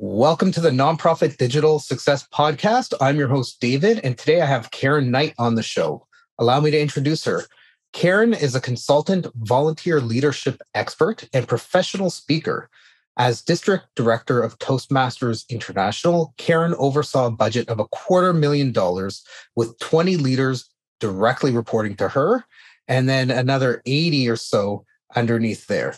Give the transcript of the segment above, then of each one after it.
Welcome to the Nonprofit Digital Success Podcast. I'm your host, David, and today I have Karen Knight on the show. Allow me to introduce her. Karen is a consultant, volunteer leadership expert, and professional speaker. As district director of Toastmasters International, Karen oversaw a budget of a quarter million dollars with 20 leaders directly reporting to her, and then another 80 or so underneath there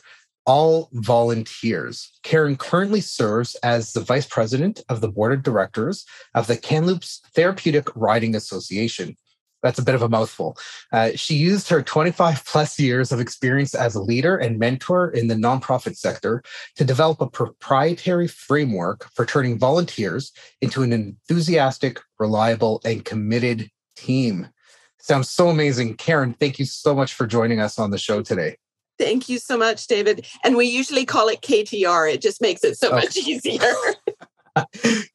all volunteers. Karen currently serves as the vice president of the board of directors of the Kamloops Therapeutic Riding Association. That's a bit of a mouthful. Uh, she used her 25 plus years of experience as a leader and mentor in the nonprofit sector to develop a proprietary framework for turning volunteers into an enthusiastic, reliable, and committed team. Sounds so amazing. Karen, thank you so much for joining us on the show today. Thank you so much, David. And we usually call it KTR. It just makes it so oh. much easier.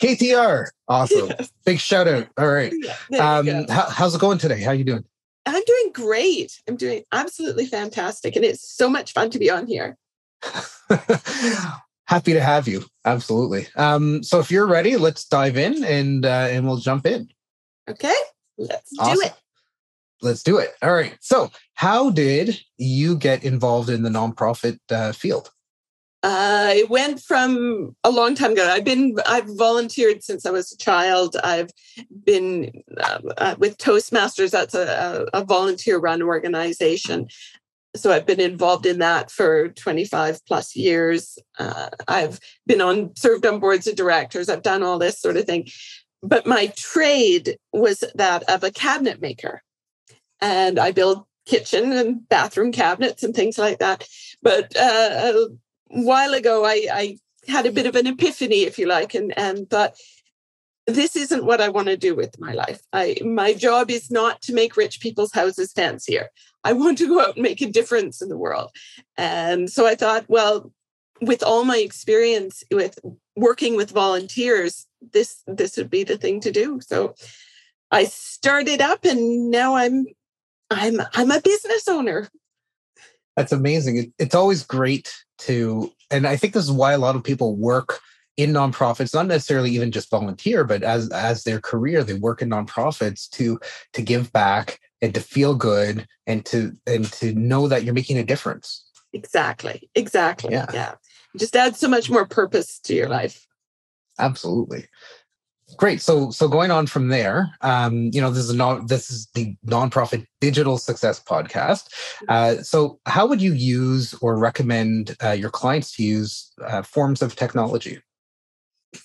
KTR. Awesome. Yes. Big shout out. All right. Yeah, um, how, how's it going today? How are you doing? I'm doing great. I'm doing absolutely fantastic. And it's so much fun to be on here. Happy to have you. Absolutely. Um, so if you're ready, let's dive in and uh, and we'll jump in. Okay. Let's awesome. do it let's do it. All right. So, how did you get involved in the nonprofit uh, field? Uh, I went from a long time ago. I've been I've volunteered since I was a child. I've been uh, uh, with Toastmasters. That's a, a volunteer-run organization. So I've been involved in that for 25 plus years. Uh, I've been on served on boards of directors. I've done all this sort of thing. But my trade was that of a cabinet maker and I build kitchen and bathroom cabinets and things like that. But uh, a while ago, I, I, had a bit of an epiphany, if you like, and, and thought, this isn't what I want to do with my life. I, my job is not to make rich people's houses fancier. I want to go out and make a difference in the world. And so I thought, well, with all my experience with working with volunteers, this this would be the thing to do. So I started up and now I'm I'm I'm a business owner. That's amazing. It, it's always great to, and I think this is why a lot of people work in nonprofits, not necessarily even just volunteer, but as as their career, they work in nonprofits to to give back and to feel good and to and to know that you're making a difference. Exactly. Exactly. Yeah. yeah. Just add so much more purpose to your life. Absolutely. Great. So so going on from there, um, you know, this is not this is the nonprofit digital success podcast. Mm-hmm. Uh, so how would you use or recommend uh, your clients to use uh, forms of technology?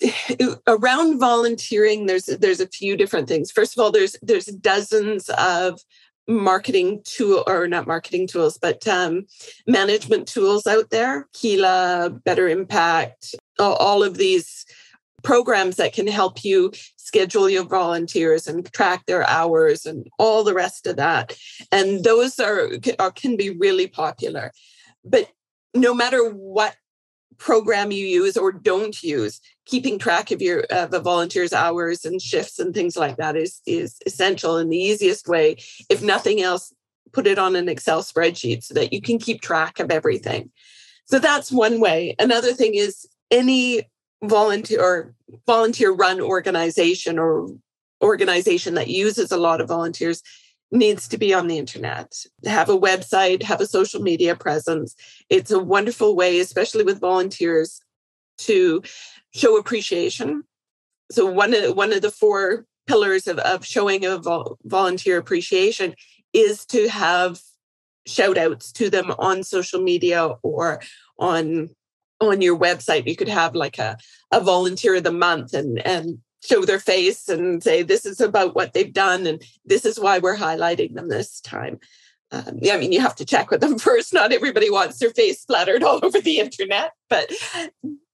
Around volunteering, there's there's a few different things. First of all, there's there's dozens of marketing tool or not marketing tools, but um, management tools out there. Keela, Better Impact, all of these programs that can help you schedule your volunteers and track their hours and all the rest of that. And those are, are can be really popular. But no matter what program you use or don't use keeping track of your of the volunteers hours and shifts and things like that is is essential and the easiest way if nothing else put it on an excel spreadsheet so that you can keep track of everything. So that's one way. Another thing is any volunteer or volunteer run organization or organization that uses a lot of volunteers needs to be on the internet have a website have a social media presence. It's a wonderful way especially with volunteers to show appreciation. So one of one of the four pillars of, of showing a vol- volunteer appreciation is to have shout outs to them on social media or on on your website you could have like a, a volunteer of the month and and show their face and say this is about what they've done and this is why we're highlighting them this time. Um, i mean you have to check with them first. Not everybody wants their face splattered all over the internet but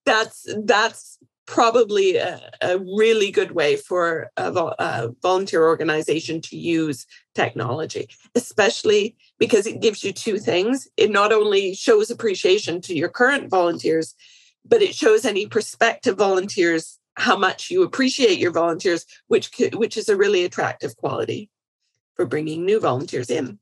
that's that's probably a, a really good way for a, a volunteer organization to use technology especially because it gives you two things. It not only shows appreciation to your current volunteers, but it shows any prospective volunteers how much you appreciate your volunteers, which which is a really attractive quality for bringing new volunteers in.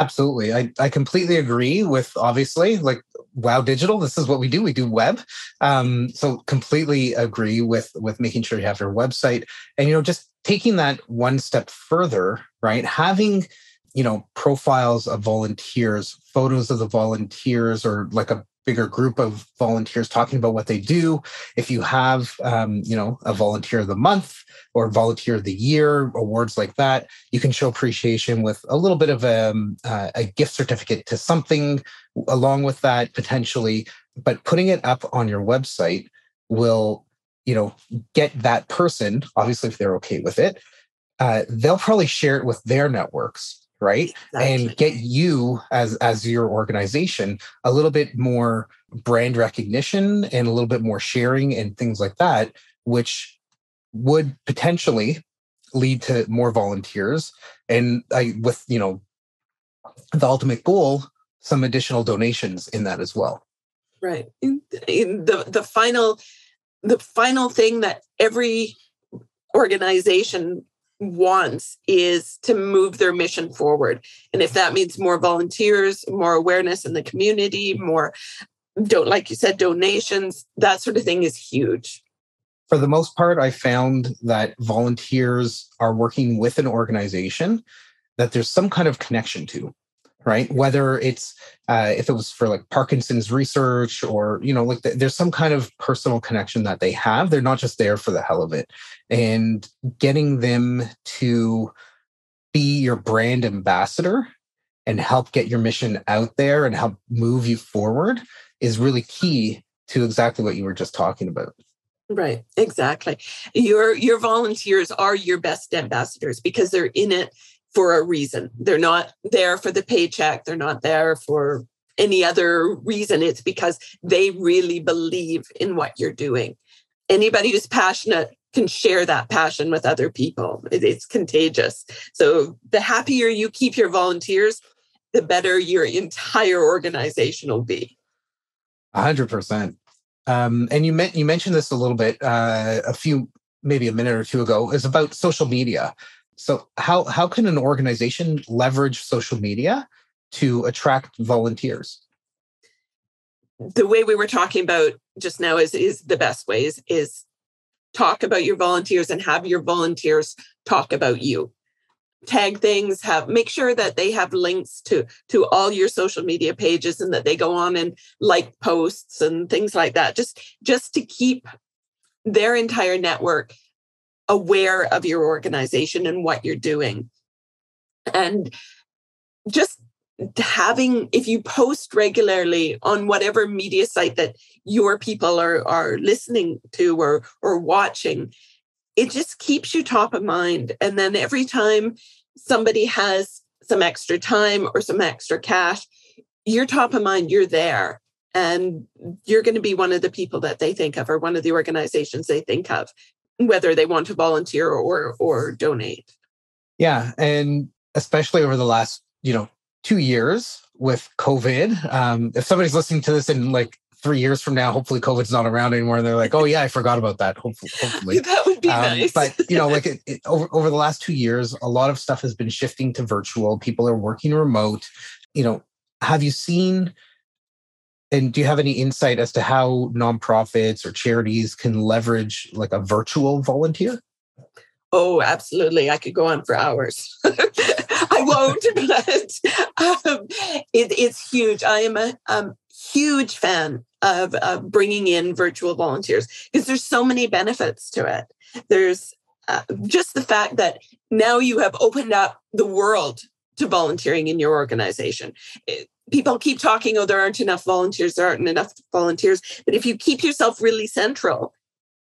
Absolutely. I, I completely agree with obviously like wow digital this is what we do we do web um, so completely agree with with making sure you have your website and you know just taking that one step further right having you know profiles of volunteers photos of the volunteers or like a bigger group of volunteers talking about what they do. If you have um, you know a volunteer of the month or volunteer of the year awards like that you can show appreciation with a little bit of a, um, uh, a gift certificate to something along with that potentially. But putting it up on your website will you know get that person obviously if they're okay with it uh, they'll probably share it with their networks right? Exactly. and get you as as your organization a little bit more brand recognition and a little bit more sharing and things like that which would potentially lead to more volunteers. And I, with you know the ultimate goal some additional donations in that as well. Right. In, in the the final the final thing that every organization wants is to move their mission forward. And if that means more volunteers, more awareness in the community, more don't like you said donations, that sort of thing is huge. For the most part, I found that volunteers are working with an organization that there's some kind of connection to right? Whether it's uh, if it was for like parkinson's research or you know like the, there's some kind of personal connection that they have. They're not just there for the hell of it. And getting them to be your brand ambassador and help get your mission out there and help move you forward is really key to exactly what you were just talking about. Right exactly. Your your volunteers are your best ambassadors because they're in it for a reason. They're not there for the paycheck. They're not there for any other reason. It's because they really believe in what you're doing. Anybody who's passionate can share that passion with other people. It's contagious. So the happier you keep your volunteers, the better your entire organization will be. A hundred percent. Um, and you you mentioned this a little bit uh, a few maybe a minute or two ago is about social media. So how how can an organization leverage social media to attract volunteers? The way we were talking about just now is is the best ways is talk about your volunteers and have your volunteers talk about you tag things have make sure that they have links to to all your social media pages and that they go on and like posts and things like that just just to keep their entire network aware of your organization and what you're doing. And just having, if you post regularly on whatever media site that your people are, are listening to or, or watching, it just keeps you top of mind. And then every time somebody has some extra time or some extra cash, you're top of mind, you're there. And you're going to be one of the people that they think of or one of the organizations they think of whether they want to volunteer or or donate. Yeah, and especially over the last you know two years with COVID. Um, if somebody's listening to this in like three years from now, hopefully COVID's not around anymore, and they're like, "Oh yeah, I forgot about that." Hopefully, hopefully. that would be um, nice. but you know, like it, it, over over the last two years, a lot of stuff has been shifting to virtual. People are working remote. You know, have you seen and do you have any insight as to how nonprofits or charities can leverage like a virtual volunteer? Oh, absolutely. I could go on for hours. I won't, but um, it, it's huge. I am a um, huge fan of bringing in virtual volunteers because there's so many benefits to it. There's uh, just the fact that now you have opened up the world to volunteering in your organization. It, people keep talking, oh, there aren't enough volunteers, there aren't enough volunteers. But if you keep yourself really central,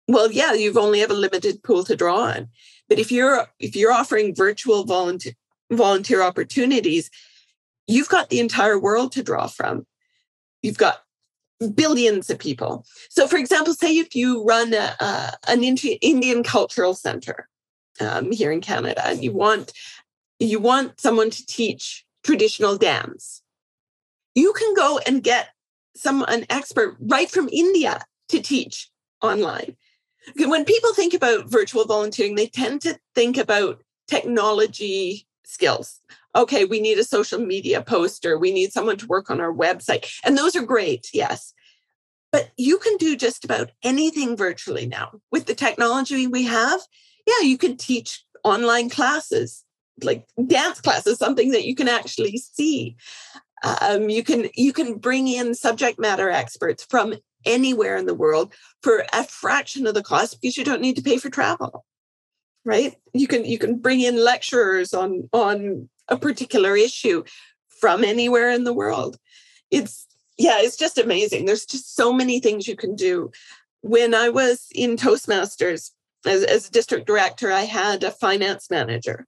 well, yeah, you've only have a limited pool to draw on. But if you're if you're offering virtual volunteer volunteer opportunities, you've got the entire world to draw from. You've got billions of people. So, for example, say if you run a, a, an Indian cultural center um, here in Canada, and you want you want someone to teach traditional dance, you can go and get some an expert right from India to teach online. When people think about virtual volunteering, they tend to think about technology skills. okay, we need a social media poster, we need someone to work on our website. And those are great, yes. But you can do just about anything virtually now. With the technology we have, yeah, you can teach online classes, like dance classes, something that you can actually see. Um, you can you can bring in subject matter experts from anywhere in the world for a fraction of the cost because you don't need to pay for travel right? You can you can bring in lecturers on on a particular issue from anywhere in the world. It's yeah it's just amazing. There's just so many things you can do. When i was in toastmasters as, as a district director i had a finance manager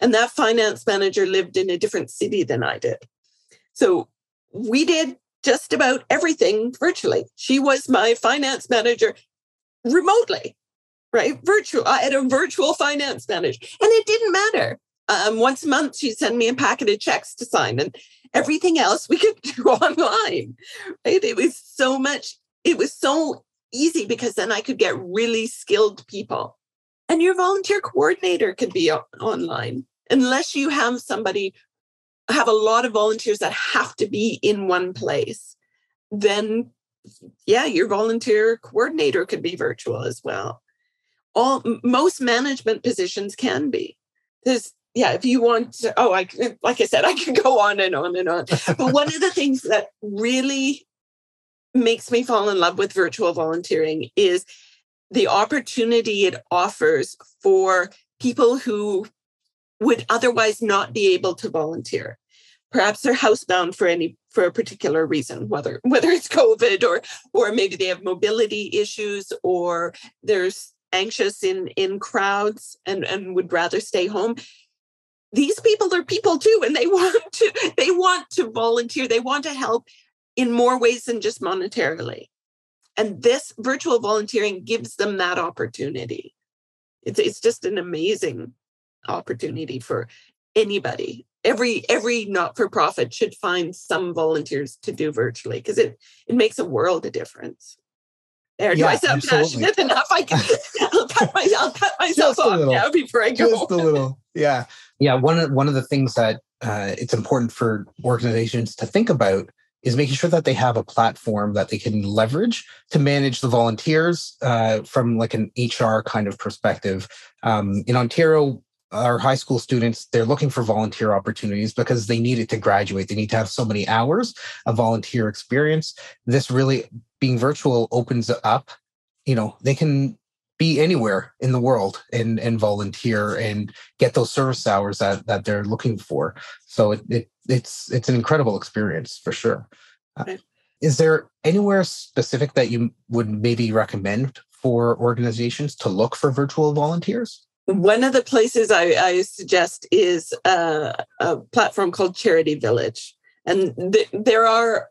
and that finance manager lived in a different city than i did so we did just about everything virtually. She was my finance manager remotely, right? Virtual. I had a virtual finance manager, and it didn't matter. Um, once a month, she'd send me a packet of checks to sign, and everything else we could do online. Right? It was so much. It was so easy because then I could get really skilled people, and your volunteer coordinator could be online unless you have somebody have a lot of volunteers that have to be in one place, then yeah, your volunteer coordinator could be virtual as well. All most management positions can be. There's yeah, if you want to, oh, I like I said, I could go on and on and on. but one of the things that really makes me fall in love with virtual volunteering is the opportunity it offers for people who would otherwise not be able to volunteer. Perhaps they're housebound for any for a particular reason, whether whether it's COVID or or maybe they have mobility issues or there's anxious in in crowds and and would rather stay home. These people are people too and they want to they want to volunteer. They want to help in more ways than just monetarily. And this virtual volunteering gives them that opportunity. It's, it's just an amazing opportunity for anybody. Every every not-for-profit should find some volunteers to do virtually because it it makes a world of difference. There yeah, do i sound passionate enough? I can I'll, cut my, I'll cut myself off little, now before i go just a little. Yeah. Yeah one of one of the things that uh, it's important for organizations to think about is making sure that they have a platform that they can leverage to manage the volunteers uh, from like an hr kind of perspective. Um, in ontario our high school students they're looking for volunteer opportunities because they need it to graduate. They need to have so many hours of volunteer experience. This really being virtual opens up you know they can be anywhere in the world and and volunteer and get those service hours that that they're looking for. So it, it it's it's an incredible experience for sure. Uh, is there anywhere specific that you would maybe recommend for organizations to look for virtual volunteers one of the places I, I suggest is a, a, platform called Charity Village. And th- there are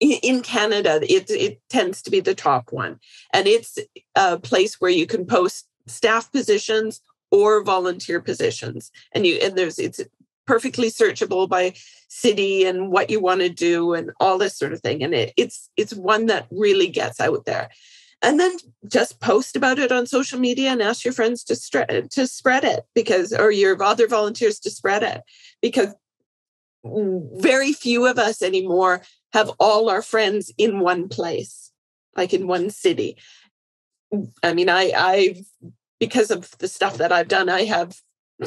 in Canada, it, it tends to be the top one. And it's a place where you can post staff positions or volunteer positions. And you and there's it's perfectly searchable by city and what you want to do and all this sort of thing. And it, it's it's one that really gets out there and then just post about it on social media and ask your friends to, stre- to spread it because or your other volunteers to spread it because very few of us anymore have all our friends in one place like in one city. I mean i i because of the stuff that i've done i have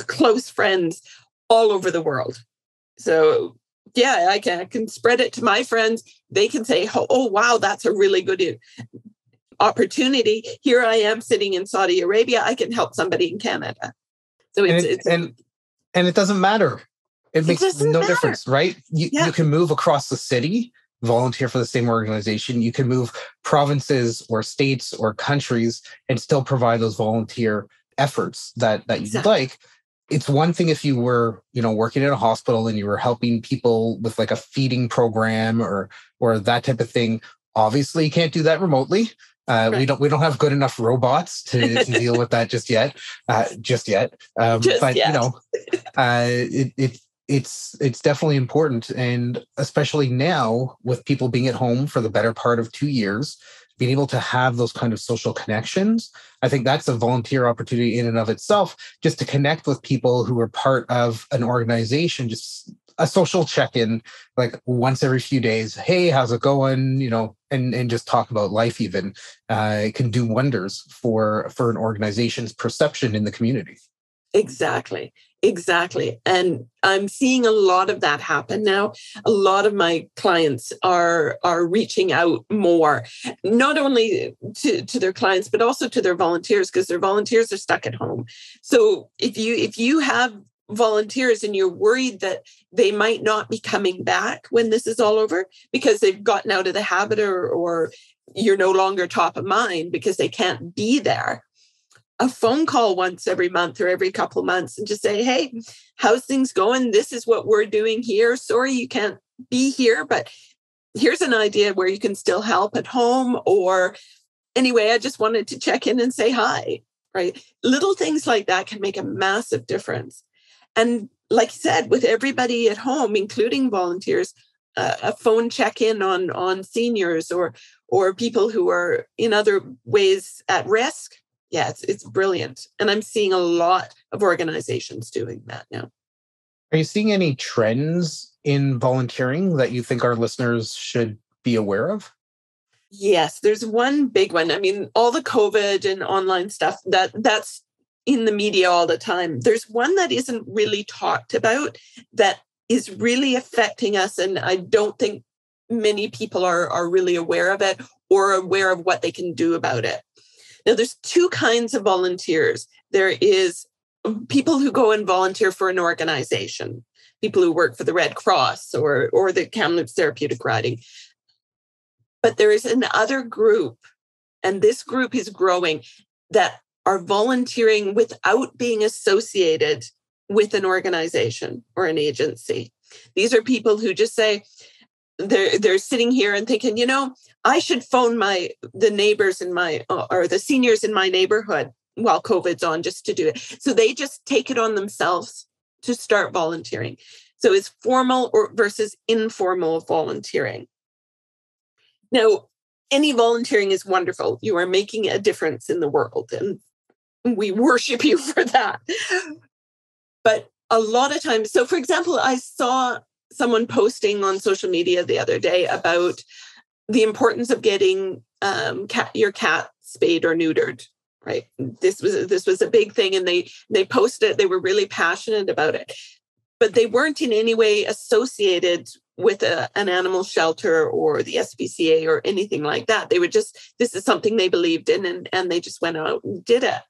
close friends all over the world. So yeah i can, I can spread it to my friends. They can say oh, oh wow that's a really good opportunity. Here I am sitting in Saudi Arabia. I can help somebody in Canada. So it's and it, it's, and, and it doesn't matter. It, it makes no matter. difference, right? You yeah. you can move across the city, volunteer for the same organization. You can move provinces or states or countries and still provide those volunteer efforts that that exactly. you'd like it's one thing if you were you know working at a hospital and you were helping people with like a feeding program or or that type of thing obviously you can't do that remotely uh, right. We don't we don't have good enough robots to, to deal with that just yet. Uh, just yet, um, just but yet. you know, uh, it, it it's it's definitely important, and especially now with people being at home for the better part of two years, being able to have those kind of social connections i think that's a volunteer opportunity in and of itself just to connect with people who are part of an organization just a social check-in like once every few days hey how's it going you know and and just talk about life even uh, can do wonders for for an organization's perception in the community. Exactly. Exactly. And i'm seeing a lot of that happen now. A lot of my clients are are reaching out more not only to, to their clients but also to their volunteers because their volunteers are stuck at home. So if you if you have volunteers and you're worried that they might not be coming back when this is all over because they've gotten out of the habit or, or you're no longer top of mind because they can't be there. A phone call once every month or every couple months and just say hey how's things going? This is what we're doing here. Sorry you can't be here but here's an idea where you can still help at home or anyway i just wanted to check in and say hi right? Little things like that can make a massive difference and like I said, with everybody at home, including volunteers, uh, a phone check-in on on seniors or or people who are in other ways at risk. Yeah, it's it's brilliant, and I'm seeing a lot of organizations doing that now. Are you seeing any trends in volunteering that you think our listeners should be aware of? Yes, there's one big one. I mean, all the COVID and online stuff that that's in the media all the time. There's one that isn't really talked about that is really affecting us. And I don't think many people are, are really aware of it or aware of what they can do about it. Now, there's two kinds of volunteers there is people who go and volunteer for an organization, people who work for the Red Cross or, or the Kamloops Therapeutic Riding. But there is another group, and this group is growing that are volunteering without being associated with an organization or an agency. These are people who just say, they're they're sitting here and thinking, you know, I should phone my the neighbors in my uh, or the seniors in my neighborhood while COVID's on just to do it. So they just take it on themselves to start volunteering. So it's formal or versus informal volunteering. Now, any volunteering is wonderful. You are making a difference in the world, and we worship you for that. But a lot of times, so for example, I saw someone posting on social media the other day about the importance of getting um, cat, your cat spayed or neutered. Right. This was this was a big thing, and they they posted it. They were really passionate about it, but they weren't in any way associated with a, an animal shelter or the SPCA or anything like that. They were just this is something they believed in, and and they just went out and did it.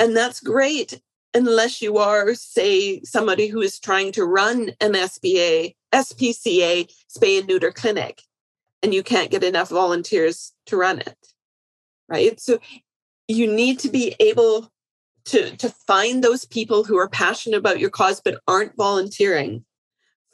And that's great unless you are, say, somebody who is trying to run an SBA, SPCA spay and neuter clinic, and you can't get enough volunteers to run it. Right. So you need to be able to, to find those people who are passionate about your cause but aren't volunteering.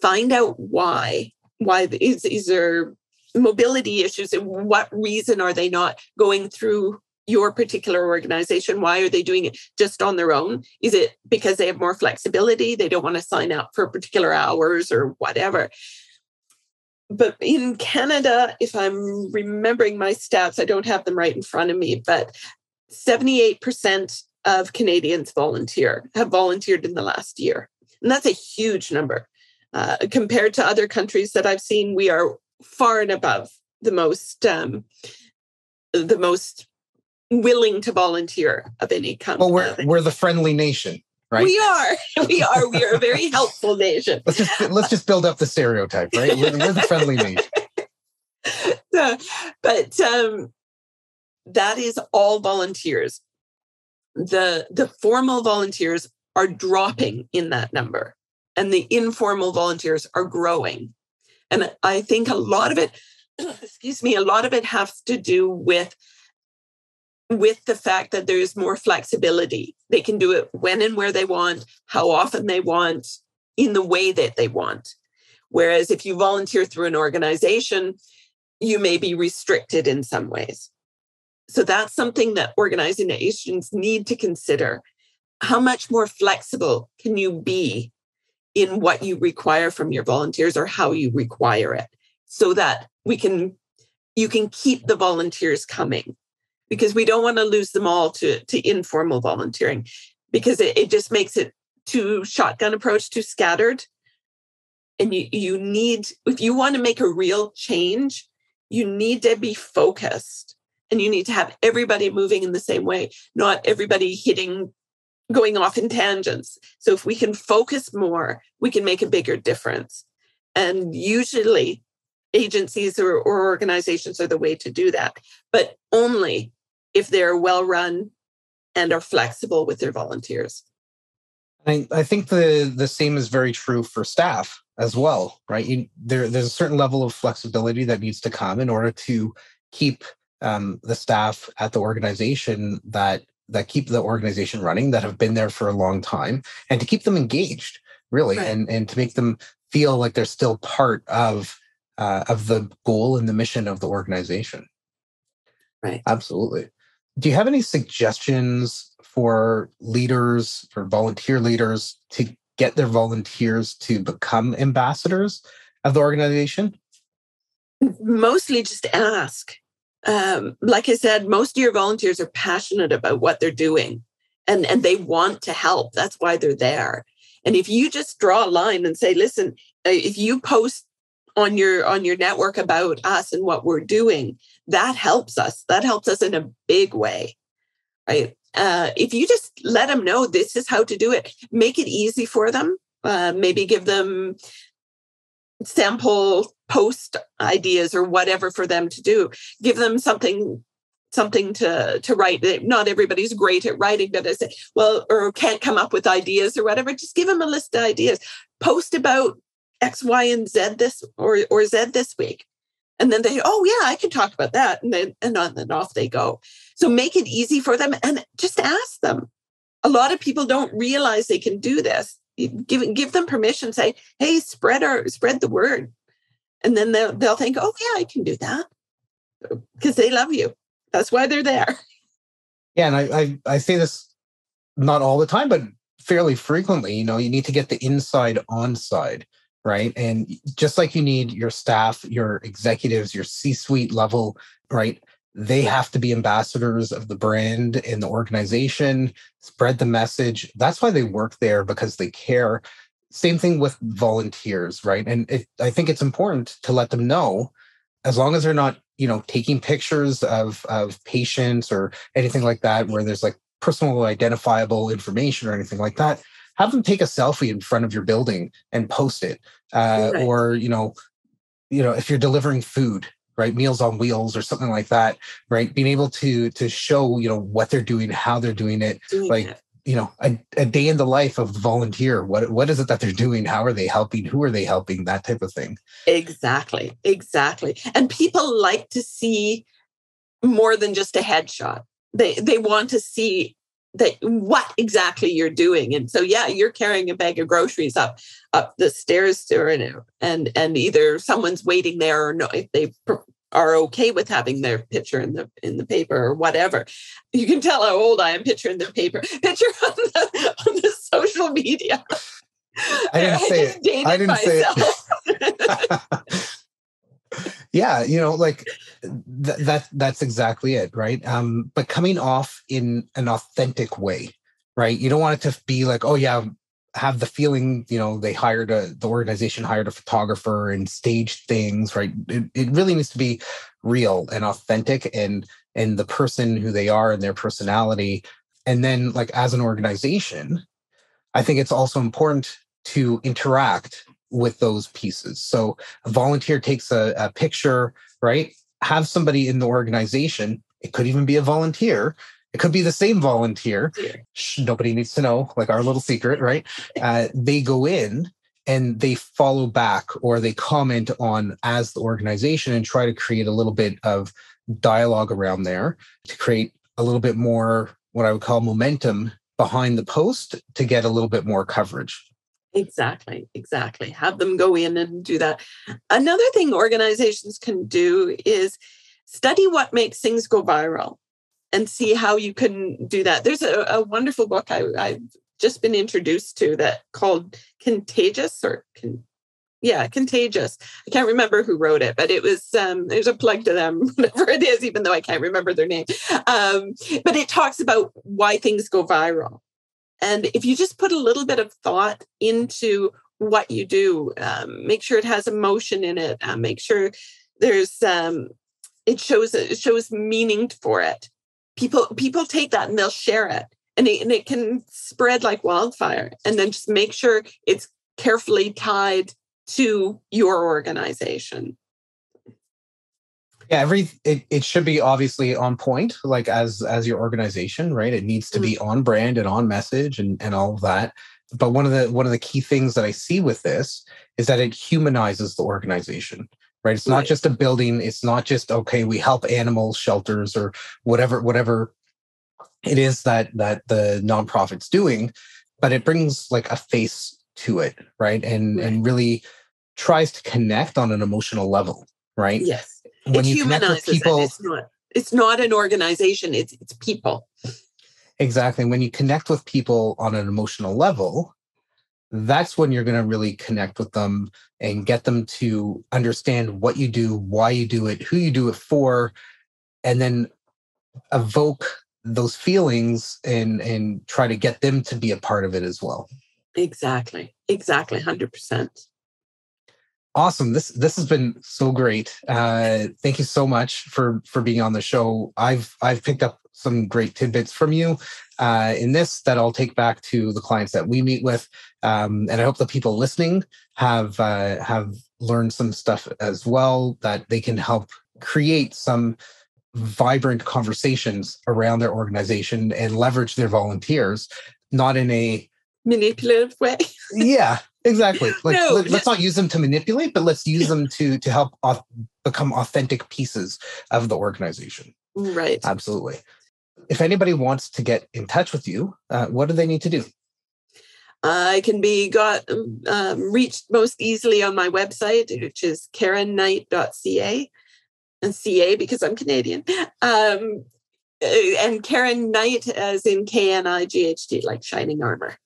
Find out why. Why these, these are mobility issues and what reason are they not going through your particular organization? Why are they doing it just on their own? Is it because they have more flexibility? They don't want to sign up for particular hours or whatever. But in Canada, if I'm remembering my stats, I don't have them right in front of me, but 78% of Canadians volunteer, have volunteered in the last year. And that's a huge number. Uh, compared to other countries that I've seen, we are far and above the most um, the most willing to volunteer of any kind. Well, we're we're the friendly nation, right? We are. We are. We are a very helpful nation. let's just let's just build up the stereotype, right? We're, we're the friendly nation. So, but um, that is all volunteers. The the formal volunteers are dropping in that number, and the informal volunteers are growing. And I think a lot of it, excuse me, a lot of it has to do with with the fact that there's more flexibility. They can do it when and where they want, how often they want, in the way that they want. Whereas if you volunteer through an organization, you may be restricted in some ways. So that's something that organizations need to consider. How much more flexible can you be in what you require from your volunteers or how you require it so that we can you can keep the volunteers coming because we don't want to lose them all to, to informal volunteering because it, it just makes it too shotgun approach, too scattered. And you, you need, if you want to make a real change, you need to be focused and you need to have everybody moving in the same way, not everybody hitting, going off in tangents. So if we can focus more, we can make a bigger difference. And usually agencies or, or organizations are the way to do that, but only if they're well run and are flexible with their volunteers. I, I think the the same is very true for staff as well, right? You, there, there's a certain level of flexibility that needs to come in order to keep um, the staff at the organization that that keep the organization running, that have been there for a long time, and to keep them engaged, really, right. and and to make them feel like they're still part of uh, of the goal and the mission of the organization. Right. Absolutely. Do you have any suggestions for leaders, for volunteer leaders to get their volunteers to become ambassadors of the organization? Mostly just ask. Um, like I said, most of your volunteers are passionate about what they're doing and, and they want to help. That's why they're there. And if you just draw a line and say, listen, uh, if you post on your on your network about us and what we're doing, that helps us. That helps us in a big way. Right. Uh, if you just let them know this is how to do it, make it easy for them. Uh, maybe give them sample post ideas or whatever for them to do. Give them something something to to write. Not everybody's great at writing, but I say, well, or can't come up with ideas or whatever. Just give them a list of ideas. Post about X, Y, and Z this or or Z this week. And then they, oh yeah, I can talk about that. And then and on and off they go. So make it easy for them and just ask them. A lot of people don't realize they can do this. Give give them permission, say, hey, spread our spread the word. And then they'll they'll think, oh yeah, I can do that. Because they love you. That's why they're there. Yeah, and I, I I say this not all the time, but fairly frequently. You know, you need to get the inside on side right? And just like you need your staff, your executives, your C suite level, right? They have to be ambassadors of the brand and the organization, spread the message. That's why they work there because they care. Same thing with volunteers, right? And it, I think it's important to let them know, as long as they're not, you know, taking pictures of of patients or anything like that, where there's like personal identifiable information or anything like that, have them take a selfie in front of your building and post it uh, right. or you know you know if you're delivering food right meals on wheels or something like that right being able to to show you know what they're doing how they're doing it doing like it. you know a, a day in the life of the volunteer what what is it that they're doing? How are they helping? Who are they helping? That type of thing. Exactly exactly and people like to see more than just a headshot. They they want to see that what exactly you're doing. And so yeah you're carrying a bag of groceries up up the stairs to and and and either someone's waiting there or no if they are okay with having their picture in the in the paper or whatever. You can tell how old i am picture in the paper picture on the, on the social media. I didn't say it. I didn't myself. say it yeah you know like th- that that's exactly it right? Um but coming off in an authentic way right? You don't want it to be like oh yeah have the feeling you know they hired a the organization hired a photographer and staged things right? It, it really needs to be real and authentic and and the person who they are and their personality. And then like as an organization i think it's also important to interact with those pieces. So a volunteer takes a, a picture, right? Have somebody in the organization. It could even be a volunteer. It could be the same volunteer. Shh, nobody needs to know, like our little secret, right? Uh, they go in and they follow back or they comment on as the organization and try to create a little bit of dialogue around there to create a little bit more what I would call momentum behind the post to get a little bit more coverage. Exactly, exactly. Have them go in and do that. Another thing organizations can do is study what makes things go viral and see how you can do that. There's a, a wonderful book I, have just been introduced to that called Contagious or Con- yeah contagious i can't remember who wrote it but it was um there's a plug to them whatever it is even though i can't remember their name um but it talks about why things go viral and if you just put a little bit of thought into what you do um, make sure it has emotion in it uh, make sure there's um it shows it shows meaning for it. People people take that and they'll share it and it, and it can spread like wildfire and then just make sure it's carefully tied to your organization yeah every it, it should be obviously on point like as as your organization right? It needs to mm-hmm. be on brand and on message and and all of that. But one of the one of the key things that i see with this is that it humanizes the organization right? It's not right. just a building. It's not just okay we help animal shelters or whatever whatever it is that that the nonprofit's doing but it brings like a face to it right? And right. and really tries to connect on an emotional level right? Yes when it you connect with people it's not, it's not an organization it's it's people. Exactly when you connect with people on an emotional level that's when you're going to really connect with them and get them to understand what you do why you do it who you do it for and then evoke those feelings and and try to get them to be a part of it as well. Exactly exactly 100% awesome. This this has been so great. Uh thank you so much for for being on the show. I've i've picked up some great tidbits from you uh, in this that I'll take back to the clients that we meet with, um, and I hope the people listening have uh, have learned some stuff as well that they can help create some vibrant conversations around their organization and leverage their volunteers, not in a manipulative way. yeah, exactly. Like no. let, us not use them to manipulate, but let's use them to to help become authentic pieces of the organization. Right. Absolutely. If anybody wants to get in touch with you, uh, what do they need to do? I can be got um, reached most easily on my website, which is karenknight.ca and CA because I'm Canadian. Um, and Karen Knight as in K N I G H T, like shining armor.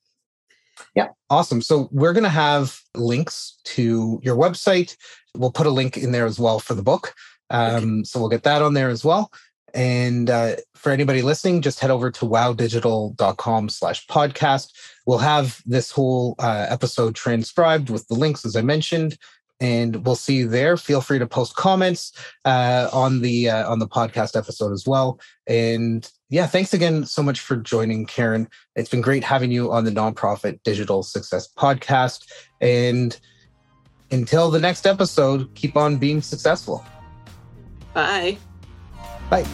Yeah, awesome. So we're going to have links to your website. We'll put a link in there as well for the book. Um, okay. So we'll get that on there as well. And uh, for anybody listening, just head over to wowdigital.com slash podcast. We'll have this whole uh, episode transcribed with the links, as I mentioned, and we'll see you there. Feel free to post comments uh, on the uh, on the podcast episode as well. And yeah, thanks again so much for joining, Karen. It's been great having you on the Nonprofit Digital Success Podcast. And until the next episode, keep on being successful. Bye. Bye.